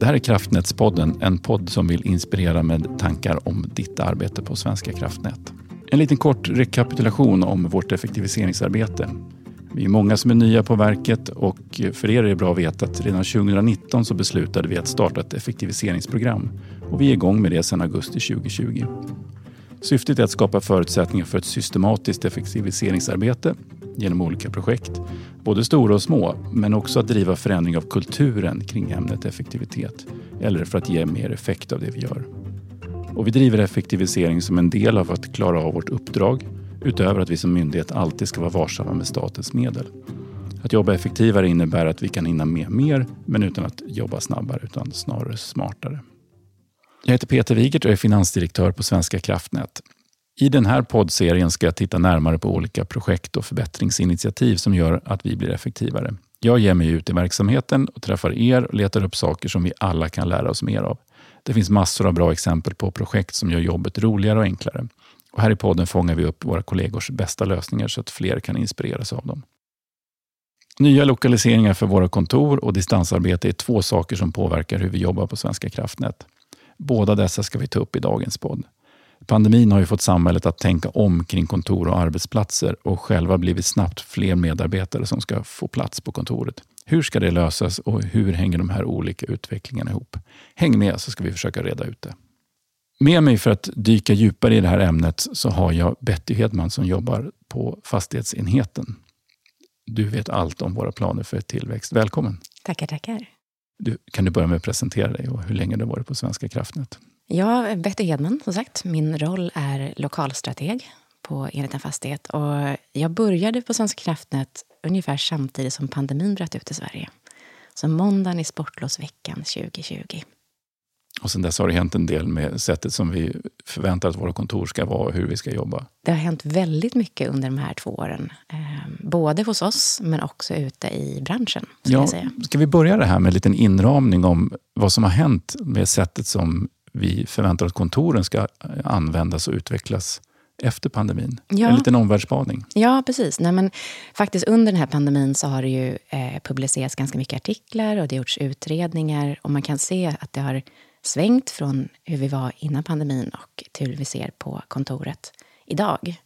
Det här är Kraftnätspodden, en podd som vill inspirera med tankar om ditt arbete på Svenska kraftnät. En liten kort rekapitulation om vårt effektiviseringsarbete. Vi är många som är nya på verket och för er är det bra att veta att redan 2019 så beslutade vi att starta ett effektiviseringsprogram och vi är igång med det sedan augusti 2020. Syftet är att skapa förutsättningar för ett systematiskt effektiviseringsarbete genom olika projekt, både stora och små, men också att driva förändring av kulturen kring ämnet effektivitet eller för att ge mer effekt av det vi gör. Och vi driver effektivisering som en del av att klara av vårt uppdrag utöver att vi som myndighet alltid ska vara varsamma med statens medel. Att jobba effektivare innebär att vi kan hinna med mer, men utan att jobba snabbare, utan snarare smartare. Jag heter Peter Wigert och är finansdirektör på Svenska kraftnät. I den här poddserien ska jag titta närmare på olika projekt och förbättringsinitiativ som gör att vi blir effektivare. Jag ger mig ut i verksamheten och träffar er och letar upp saker som vi alla kan lära oss mer av. Det finns massor av bra exempel på projekt som gör jobbet roligare och enklare. Och här i podden fångar vi upp våra kollegors bästa lösningar så att fler kan inspireras av dem. Nya lokaliseringar för våra kontor och distansarbete är två saker som påverkar hur vi jobbar på Svenska kraftnät. Båda dessa ska vi ta upp i dagens podd. Pandemin har ju fått samhället att tänka om kring kontor och arbetsplatser och själva blivit snabbt fler medarbetare som ska få plats på kontoret. Hur ska det lösas och hur hänger de här olika utvecklingarna ihop? Häng med så ska vi försöka reda ut det. Med mig för att dyka djupare i det här ämnet så har jag Betty Hedman som jobbar på fastighetsenheten. Du vet allt om våra planer för tillväxt. Välkommen! Tackar, tackar. Du, kan du börja med att presentera dig och hur länge du har varit på Svenska kraftnät? Ja, Betty Hedman, som sagt. Min roll är lokalstrateg på enheten fastighet. Och jag började på Svenska kraftnät ungefär samtidigt som pandemin bröt ut i Sverige. Så måndagen i sportlovsveckan 2020. Och sen dess har det hänt en del med sättet som vi förväntar att våra kontor ska vara och hur vi ska jobba. Det har hänt väldigt mycket under de här två åren. Eh, både hos oss, men också ute i branschen. Ska, ja, jag ska vi börja det här med en liten inramning om vad som har hänt med sättet som vi förväntar oss att kontoren ska användas och utvecklas efter pandemin? Ja. En liten omvärldsspaning. Ja, precis. Nej, men faktiskt under den här pandemin så har det ju eh, publicerats ganska mycket artiklar och det har gjorts utredningar och man kan se att det har svängt från hur vi var innan pandemin och till hur vi ser på kontoret idag.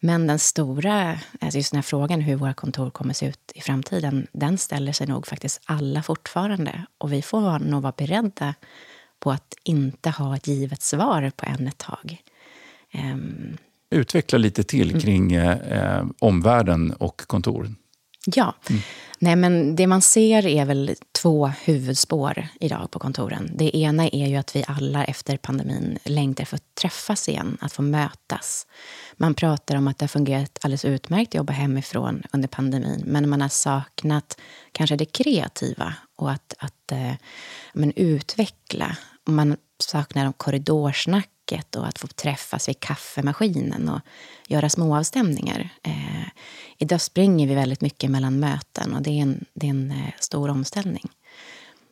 Men den stora, alltså just den här frågan hur våra kontor kommer se ut i framtiden, den ställer sig nog faktiskt alla fortfarande. Och vi får nog vara beredda på att inte ha ett givet svar på än ett tag. Um, Utveckla lite till mm. kring eh, omvärlden och kontor. Ja. Mm. Nej, men det man ser är väl två huvudspår idag på kontoren. Det ena är ju att vi alla efter pandemin längtar för att träffas igen, att få mötas. Man pratar om att det har fungerat alldeles utmärkt att jobba hemifrån under pandemin men man har saknat kanske det kreativa och att, att eh, men, utveckla. Man saknar korridorsnack korridorsnacket och att få träffas vid kaffemaskinen och göra små avstämningar. Eh, idag springer vi väldigt mycket mellan möten och det är en, det är en eh, stor omställning.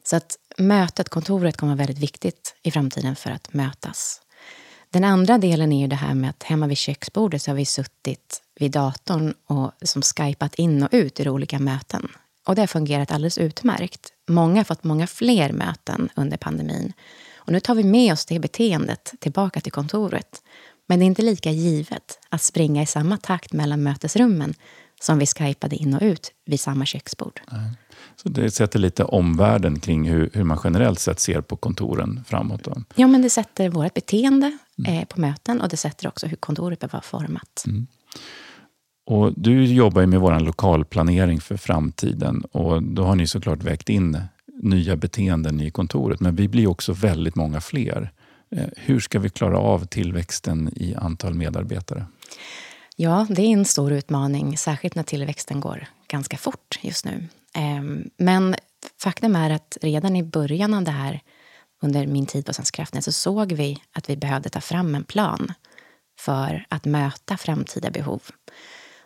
Så att mötet, kontoret, kommer vara väldigt viktigt i framtiden för att mötas. Den andra delen är ju det här med att hemma vid köksbordet så har vi suttit vid datorn och som skypat in och ut ur olika möten. Och det har fungerat alldeles utmärkt. Många har fått många fler möten under pandemin. Och nu tar vi med oss det beteendet tillbaka till kontoret. Men det är inte lika givet att springa i samma takt mellan mötesrummen som vi skypade in och ut vid samma köksbord. Så det sätter lite omvärlden kring hur, hur man generellt sett ser på kontoren framåt? Då. Ja, men det sätter vårt beteende mm. eh, på möten och det sätter också hur kontoret behöver vara format. Mm. Och du jobbar ju med vår lokalplanering för framtiden och då har ni såklart vägt in nya beteenden i kontoret. Men vi blir också väldigt många fler. Eh, hur ska vi klara av tillväxten i antal medarbetare? Ja, det är en stor utmaning, särskilt när tillväxten går ganska fort just nu. Ehm, men faktum är att redan i början av det här, under min tid på Svenska kraftnät, så såg vi att vi behövde ta fram en plan för att möta framtida behov.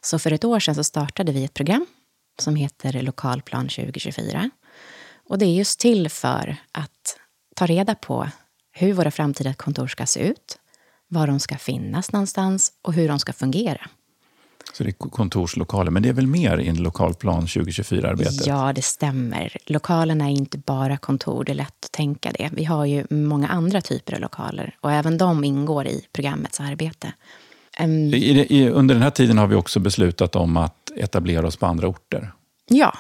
Så för ett år sedan så startade vi ett program som heter Lokalplan 2024 och det är just till för att ta reda på hur våra framtida kontor ska se ut, var de ska finnas någonstans och hur de ska fungera. Så det är kontorslokaler, men det är väl mer i lokalplan 2024-arbetet? Ja, det stämmer. Lokalerna är inte bara kontor, det är lätt att tänka det. Vi har ju många andra typer av lokaler och även de ingår i programmets arbete. Um, I, i, under den här tiden har vi också beslutat om att etablera oss på andra orter. Ja,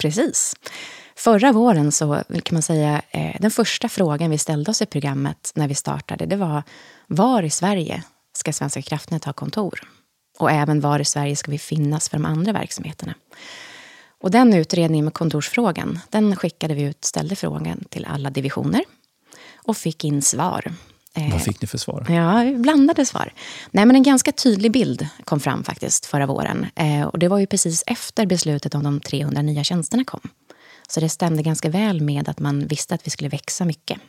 precis. Förra våren så kan man säga, eh, den första frågan vi ställde oss i programmet när vi startade, det var var i Sverige ska Svenska kraftnät ha kontor? Och även var i Sverige ska vi finnas för de andra verksamheterna? Och den utredningen med kontorsfrågan, den skickade vi ut, ställde frågan till alla divisioner och fick in svar. Eh, Vad fick ni för svar? Ja, blandade svar. Nej, men en ganska tydlig bild kom fram faktiskt förra våren. Eh, och det var ju precis efter beslutet om de 300 nya tjänsterna kom. Så det stämde ganska väl med att man visste att vi skulle växa mycket.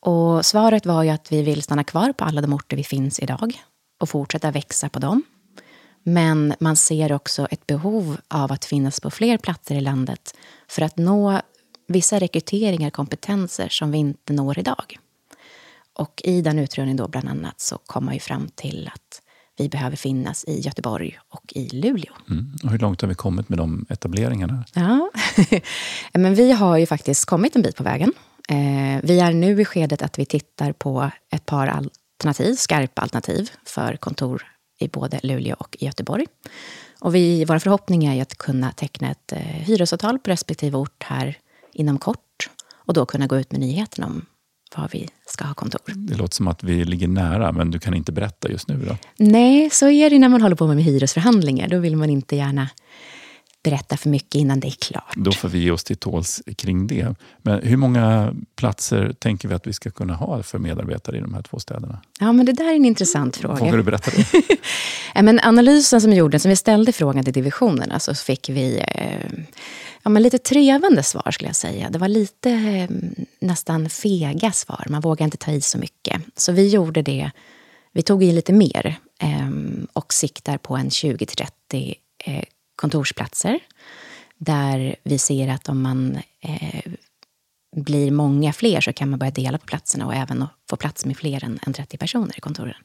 Och svaret var ju att vi vill stanna kvar på alla de orter vi finns idag och fortsätta växa på dem. Men man ser också ett behov av att finnas på fler platser i landet för att nå vissa rekryteringar, kompetenser som vi inte når idag. Och i den utredningen då bland annat så kom man ju fram till att vi behöver finnas i Göteborg och i Luleå. Mm. Och hur långt har vi kommit med de etableringarna? Ja, men vi har ju faktiskt kommit en bit på vägen. Eh, vi är nu i skedet att vi tittar på ett par alternativ, skarpa alternativ för kontor i både Luleå och Göteborg. Och vi, vår förhoppning är att kunna teckna ett eh, hyresavtal på respektive ort här inom kort och då kunna gå ut med nyheten om var vi ska ha kontor. Det låter som att vi ligger nära, men du kan inte berätta just nu? då? Nej, så är det när man håller på med hyresförhandlingar. Då vill man inte gärna berätta för mycket innan det är klart. Då får vi ge oss till tåls kring det. Men hur många platser tänker vi att vi ska kunna ha för medarbetare i de här två städerna? Ja, men det där är en intressant fråga. Vågar du berätta det? ja, men analysen som gjordes, som vi ställde frågan till divisionerna, så fick vi eh, ja, men lite trevande svar skulle jag säga. Det var lite eh, nästan fega svar. Man vågade inte ta i så mycket. Så vi gjorde det. Vi tog i lite mer eh, och siktar på en 20-30 eh, kontorsplatser. Där vi ser att om man eh, blir många fler så kan man börja dela på platserna och även få plats med fler än, än 30 personer i kontoren.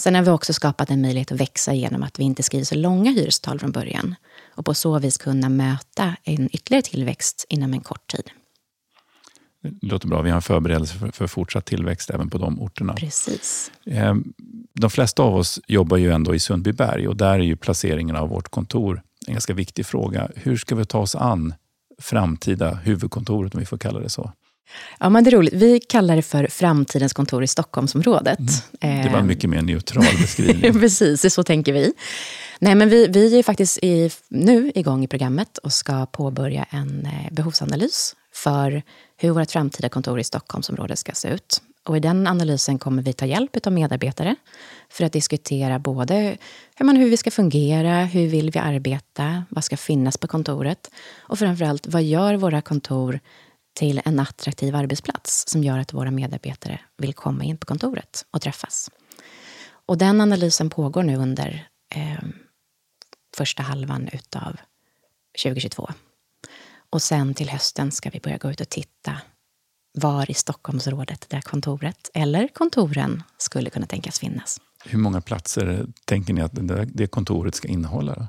Sen har vi också skapat en möjlighet att växa genom att vi inte skriver så långa hyrestal från början och på så vis kunna möta en ytterligare tillväxt inom en kort tid. Det låter bra. Vi har en förberedelse för, för fortsatt tillväxt även på de orterna. Precis. Ehm, de flesta av oss jobbar ju ändå i Sundbyberg och där är ju placeringen av vårt kontor en ganska viktig fråga. Hur ska vi ta oss an framtida huvudkontoret, om vi får kalla det så? Ja, men det är roligt. Vi kallar det för framtidens kontor i Stockholmsområdet. Mm. Det var en mycket mer neutral beskrivning. Precis, så tänker vi. Nej, men vi, vi är faktiskt i, nu igång i programmet och ska påbörja en eh, behovsanalys för hur vårt framtida kontor i Stockholmsområdet ska se ut. Och I den analysen kommer vi ta hjälp av medarbetare för att diskutera både hur, man, hur vi ska fungera, hur vill vi arbeta, vad ska finnas på kontoret och framförallt vad gör våra kontor till en attraktiv arbetsplats som gör att våra medarbetare vill komma in på kontoret och träffas. Och den analysen pågår nu under eh, första halvan utav 2022. Och sen till hösten ska vi börja gå ut och titta var i Stockholmsrådet där kontoret eller kontoren skulle kunna tänkas finnas. Hur många platser tänker ni att det kontoret ska innehålla?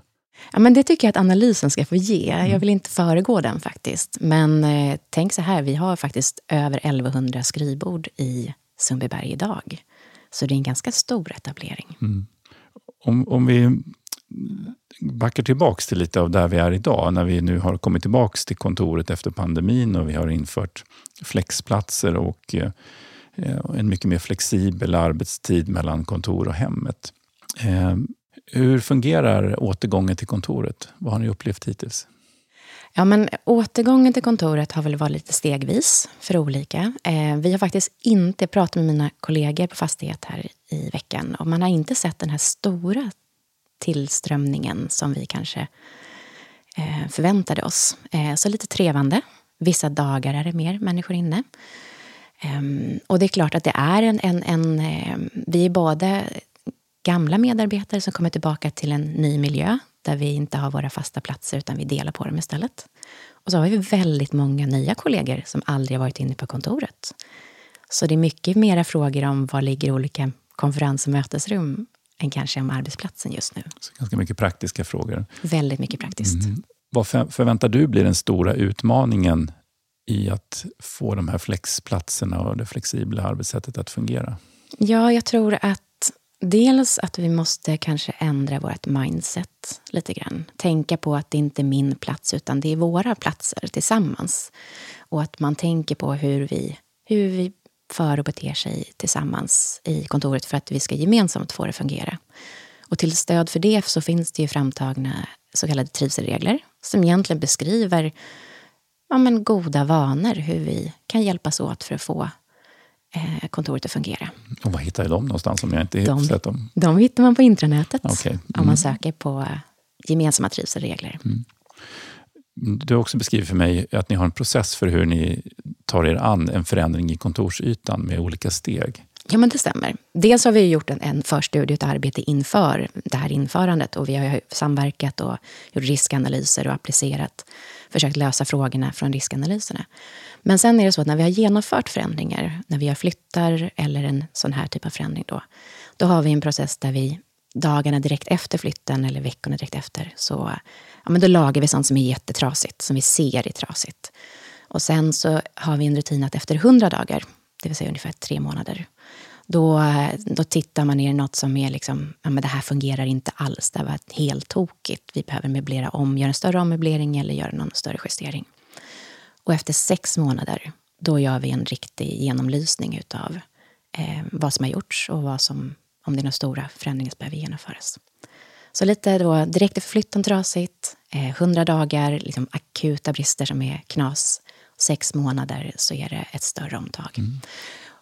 Ja, men det tycker jag att analysen ska få ge. Jag vill inte föregå den faktiskt. Men eh, tänk så här, vi har faktiskt över 1100 skrivbord i Sundbyberg idag. Så det är en ganska stor etablering. Mm. Om, om vi backar tillbaks till lite av där vi är idag, när vi nu har kommit tillbaks till kontoret efter pandemin och vi har infört flexplatser och eh, en mycket mer flexibel arbetstid mellan kontor och hemmet. Eh, hur fungerar återgången till kontoret? Vad har ni upplevt hittills? Ja, men återgången till kontoret har väl varit lite stegvis för olika. Eh, vi har faktiskt inte pratat med mina kollegor på fastighet här i veckan och man har inte sett den här stora tillströmningen som vi kanske eh, förväntade oss. Eh, så lite trevande. Vissa dagar är det mer människor inne. Ehm, och det är klart att det är en... en, en eh, vi är både gamla medarbetare som kommer tillbaka till en ny miljö där vi inte har våra fasta platser utan vi delar på dem istället. Och så har vi väldigt många nya kollegor som aldrig har varit inne på kontoret. Så det är mycket mera frågor om var ligger olika konferens och mötesrum än kanske om arbetsplatsen just nu. Så ganska mycket praktiska frågor. Väldigt mycket praktiskt. Mm. Vad förväntar du blir den stora utmaningen i att få de här flexplatserna och det flexibla arbetssättet att fungera? Ja, jag tror att dels att vi måste kanske ändra vårt mindset lite grann. Tänka på att det inte är min plats, utan det är våra platser tillsammans. Och att man tänker på hur vi, hur vi för och beter sig tillsammans i kontoret för att vi ska gemensamt få det att fungera. Och till stöd för det så finns det ju framtagna så kallade trivselregler som egentligen beskriver ja, men goda vanor, hur vi kan hjälpas åt för att få kontoret att fungera. Och var hittar jag dem någonstans om jag inte de, sett dem? De hittar man på intranätet okay. mm. om man söker på gemensamma trivselregler. Mm. Du har också beskrivit för mig att ni har en process för hur ni tar er an en förändring i kontorsytan med olika steg. Ja, men det stämmer. Dels har vi gjort en, en förstudie, ett arbete inför det här införandet och vi har samverkat och gjort riskanalyser och applicerat, försökt lösa frågorna från riskanalyserna. Men sen är det så att när vi har genomfört förändringar, när vi gör flyttar eller en sån här typ av förändring då, då har vi en process där vi dagarna direkt efter flytten eller veckorna direkt efter, så ja, men då lagar vi sånt som är jättetrasigt, som vi ser är trasigt. Och sen så har vi en rutin att efter 100 dagar, det vill säga ungefär tre månader, då, då tittar man ner något som är liksom, ja men det här fungerar inte alls, det här var helt tokigt. Vi behöver möblera om, göra en större ommöblering eller göra någon större justering. Och efter sex månader, då gör vi en riktig genomlysning utav eh, vad som har gjorts och vad som, om det är några stora förändringar som behöver genomföras. Så lite då direkt efter flytten trasigt, eh, 100 dagar, liksom akuta brister som är knas. Sex månader så är det ett större omtag. Mm.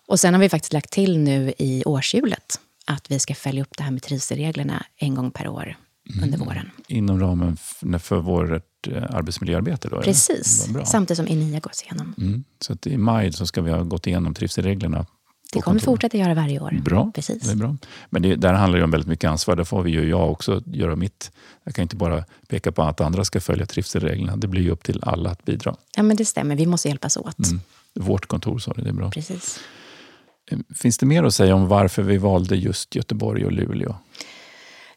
Och sen har vi faktiskt lagt till nu i årshjulet att vi ska följa upp det här med trivselreglerna en gång per år mm. under våren. Inom ramen för vårt eh, arbetsmiljöarbete? Då, Precis, samtidigt som ENIA gås igenom. Mm. Så i maj så ska vi ha gått igenom trivselreglerna det kommer vi fortsätta göra varje år. Bra. Precis. Det är bra. Men det, där handlar det om väldigt mycket ansvar. Där får vi ju jag också göra mitt. Jag kan inte bara peka på att andra ska följa trivselreglerna. Det blir ju upp till alla att bidra. Ja, men det stämmer. Vi måste hjälpas åt. Mm. Vårt kontor sa det, det är bra. Precis. Finns det mer att säga om varför vi valde just Göteborg och Luleå?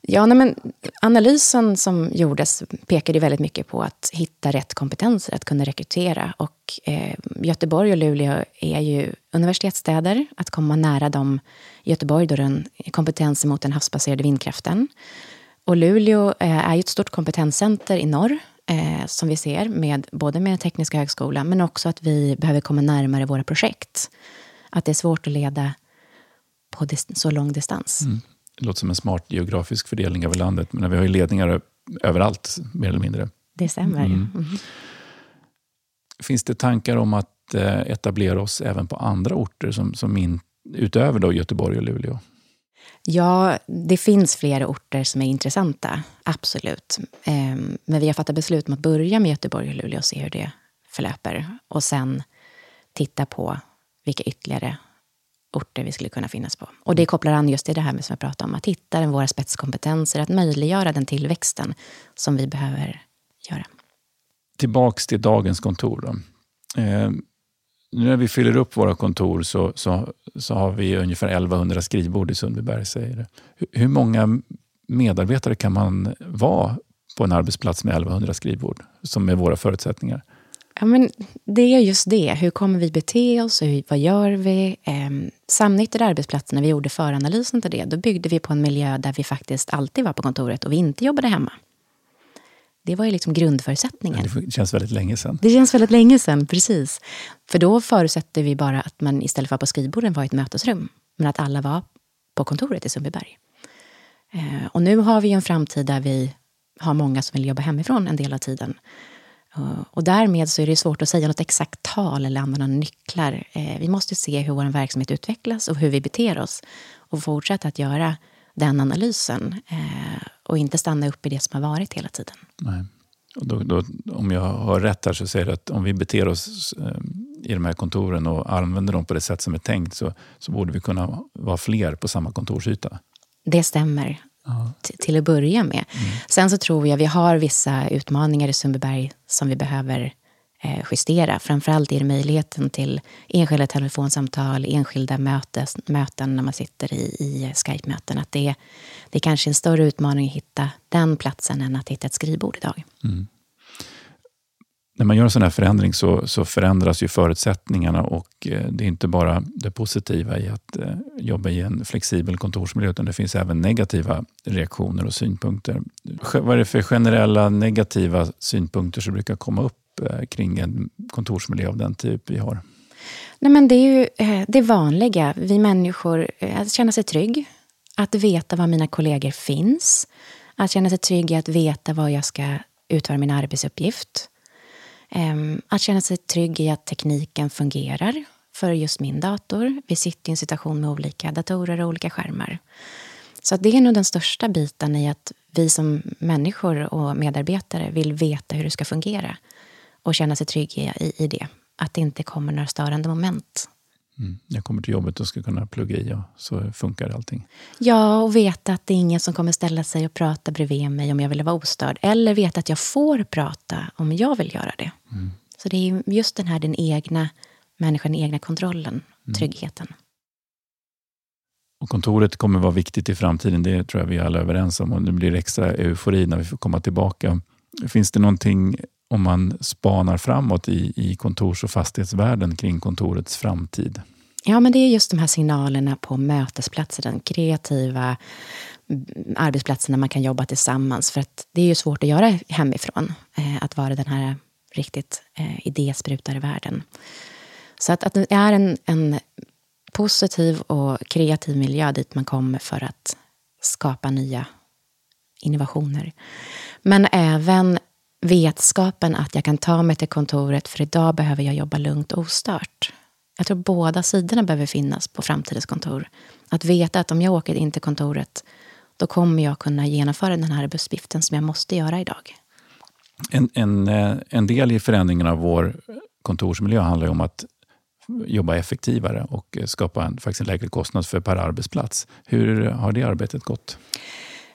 Ja, nej, men analysen som gjordes pekade väldigt mycket på att hitta rätt kompetenser, att kunna rekrytera. Och eh, Göteborg och Luleå är ju universitetsstäder. Att komma nära dem Göteborg, då den kompetensen mot den havsbaserade vindkraften. Och Luleå eh, är ju ett stort kompetenscenter i norr, eh, som vi ser, med, både med Tekniska högskolan, men också att vi behöver komma närmare våra projekt. Att det är svårt att leda på så lång distans. Mm. Det låter som en smart geografisk fördelning över landet, men vi har ju ledningar överallt, mer eller mindre. Det stämmer. Mm. Mm. Finns det tankar om att eh, etablera oss även på andra orter, som, som in, utöver då Göteborg och Luleå? Ja, det finns flera orter som är intressanta, absolut. Ehm, men vi har fattat beslut om att börja med Göteborg och Luleå och se hur det förlöper. Och sen titta på vilka ytterligare orter vi skulle kunna finnas på. Och det kopplar an just till det här med som jag pratade om, att hitta våra spetskompetenser, att möjliggöra den tillväxten som vi behöver göra. Tillbaks till dagens kontor. Då. Eh, nu när vi fyller upp våra kontor så, så, så har vi ungefär 1100 skrivbord i Sundbyberg. Säger det. Hur, hur många medarbetare kan man vara på en arbetsplats med 1100 skrivbord, som är våra förutsättningar? Ja, men det är just det. Hur kommer vi bete oss? Hur, vad gör vi? Eh, samnyttjade arbetsplatser, när vi gjorde föranalysen till det, då byggde vi på en miljö där vi faktiskt alltid var på kontoret och vi inte jobbade hemma. Det var ju liksom grundförutsättningen. Det känns väldigt länge sedan. Det känns väldigt länge sedan, precis. För då förutsätter vi bara att man istället för att vara på skrivborden var i ett mötesrum. Men att alla var på kontoret i Sundbyberg. Eh, och nu har vi en framtid där vi har många som vill jobba hemifrån en del av tiden. Och därmed så är det svårt att säga något exakt tal eller använda nycklar. Eh, vi måste se hur vår verksamhet utvecklas och hur vi beter oss och fortsätta att göra den analysen eh, och inte stanna upp i det som har varit hela tiden. Nej. Och då, då, om jag har rätt här så säger du att om vi beter oss eh, i de här kontoren och använder dem på det sätt som är tänkt så, så borde vi kunna vara fler på samma kontorsyta. Det stämmer till att börja med. Mm. Sen så tror jag vi har vissa utmaningar i Sundbyberg som vi behöver eh, justera. Framförallt är det möjligheten till enskilda telefonsamtal, enskilda mötes, möten när man sitter i, i Skype-möten. Att det, det är kanske en större utmaning att hitta den platsen än att hitta ett skrivbord idag. Mm när man gör en sån här förändring så, så, förändras ju förutsättningarna och eh, det är inte bara det positiva i att eh, jobba i en flexibel kontorsmiljö utan det finns även negativa reaktioner och synpunkter. Vad är det för generella negativa synpunkter som brukar komma upp eh, kring en kontorsmiljö av den typ vi har? Nej, men det är ju det vanliga. Vi människor, att känna sig trygg, att veta var mina kollegor finns, att känna sig trygg i att veta var jag ska utföra min arbetsuppgift Ehm, att känna sig trygg i att tekniken fungerar för just min dator. Vi sitter i en situation med olika datorer och olika skärmar. Så det är nog den största biten i att vi som människor och medarbetare vill veta hur det ska fungera och känna sig trygg i, i det. Att det inte kommer några störande moment. Mm. Jag kommer till jobbet och ska kunna plugga i och så funkar allting. Ja, och veta att det är ingen som kommer ställa sig och prata bredvid mig om jag vill vara ostörd. Eller veta att jag får prata om jag vill göra det. Mm. Så det är just den här den egna människan, den egna kontrollen, mm. tryggheten. Och kontoret kommer vara viktigt i framtiden, det tror jag vi är alla överens om. Och det blir extra eufori när vi får komma tillbaka. Finns det någonting om man spanar framåt i, i kontors och fastighetsvärlden kring kontorets framtid? Ja, men det är just de här signalerna på mötesplatser, den kreativa arbetsplatsen där man kan jobba tillsammans. För att det är ju svårt att göra hemifrån, eh, att vara den här riktigt eh, idésprutare världen. Så att, att det är en, en positiv och kreativ miljö dit man kommer för att skapa nya innovationer. Men även vetskapen att jag kan ta mig till kontoret för idag behöver jag jobba lugnt och ostört. Jag tror båda sidorna behöver finnas på framtidens kontor. Att veta att om jag åker in till kontoret då kommer jag kunna genomföra den här arbetsuppgiften som jag måste göra idag. En, en, eh, en del i förändringen av vår kontorsmiljö handlar om att jobba effektivare och skapa en, faktiskt en lägre kostnad för per arbetsplats. Hur har det arbetet gått?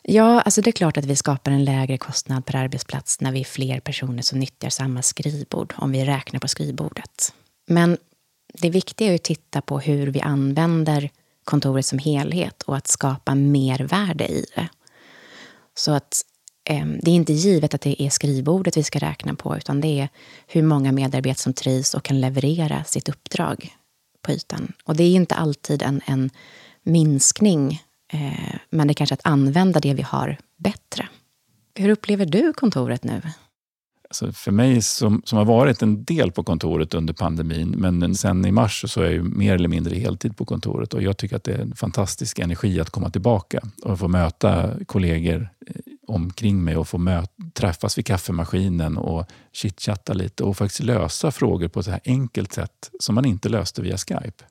Ja, alltså det är klart att vi skapar en lägre kostnad per arbetsplats när vi är fler personer som nyttjar samma skrivbord, om vi räknar på skrivbordet. Men det viktiga är att titta på hur vi använder kontoret som helhet och att skapa mervärde i det. Så att eh, det är inte givet att det är skrivbordet vi ska räkna på, utan det är hur många medarbetare som trivs och kan leverera sitt uppdrag på ytan. Och det är inte alltid en, en minskning Eh, men det är kanske att använda det vi har bättre. Hur upplever du kontoret nu? Alltså för mig som, som har varit en del på kontoret under pandemin, men sen i mars så är jag mer eller mindre heltid på kontoret och jag tycker att det är en fantastisk energi att komma tillbaka och få möta kollegor eh, omkring mig och få möt, träffas vid kaffemaskinen och chitchatta lite och faktiskt lösa frågor på ett så här enkelt sätt som man inte löste via Skype.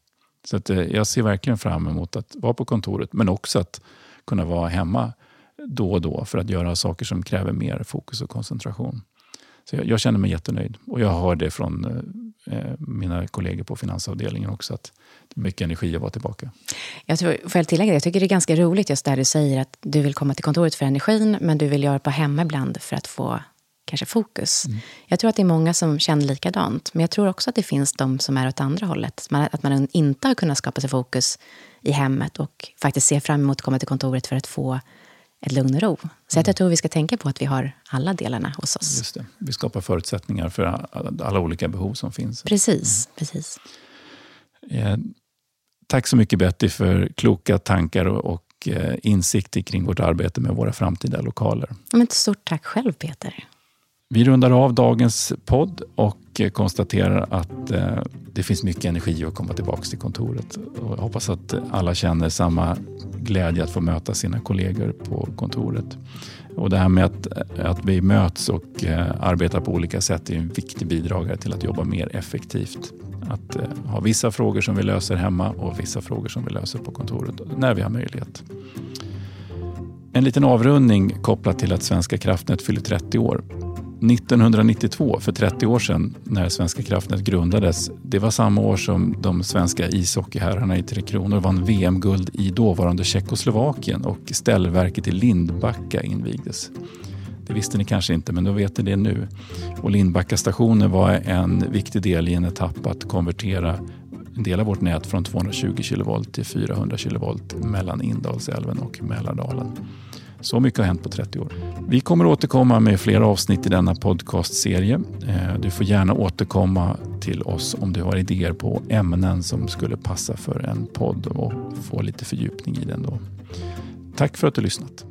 Så att, eh, jag ser verkligen fram emot att vara på kontoret, men också att kunna vara hemma då och då för att göra saker som kräver mer fokus och koncentration. Så jag, jag känner mig jättenöjd och jag har det från eh, eh, mina kollegor på finansavdelningen också. att det är mycket energi att vara tillbaka. Jag tror, får jag tillägga det? Jag tycker det är ganska roligt just där du säger att du vill komma till kontoret för energin men du vill göra det på hemma ibland för att få kanske fokus. Mm. Jag tror att det är många som känner likadant. Men jag tror också att det finns de som är åt andra hållet. Att man inte har kunnat skapa sig fokus i hemmet och faktiskt ser fram emot att komma till kontoret för att få ett lugn och ro. Så mm. jag tror vi ska tänka på att vi har alla delarna hos oss. Just det. Vi skapar förutsättningar för alla olika behov som finns. Precis. Mm. precis. Eh, tack så mycket Betty för kloka tankar och, eh, insikter kring vårt arbete med våra framtida lokaler. Men stort tack själv Peter. Vi rundar av dagens podd och Eh, konstaterar att eh, det finns mycket energi att komma tillbaka till kontoret. Och jag hoppas att alla känner samma glädje att få möta sina kollegor på kontoret. Och det här med att, att vi möts och eh, arbetar på olika sätt är en viktig bidragare till att jobba mer effektivt. Att ha vissa frågor som vi löser hemma och vissa frågor som vi löser på kontoret när vi har möjlighet. En liten avrundning kopplat till att Svenska kraftnät fyller 30 år. 1992, för 30 år sedan, när Svenska kraftnät grundades, det var samma år som de svenska ishockeyherrarna i Tre Kronor vann VM-guld i dåvarande Tjeckoslovakien och ställverket i Lindbacka invigdes. Det visste ni kanske inte, men då vet ni det nu. Och Lindbacka stationer var en viktig del i en etapp att konvertera en del av vårt nät från 220 kV till 400 kV mellan Indalsälven och Mälardalen. Så mycket har hänt på 30 år. Vi kommer återkomma med fler avsnitt i denna podcastserie. Eh, du får gärna återkomma till oss om du har idéer på ämnen som skulle passa för en podd och få lite fördjupning i den. Då. Tack för att du lyssnat.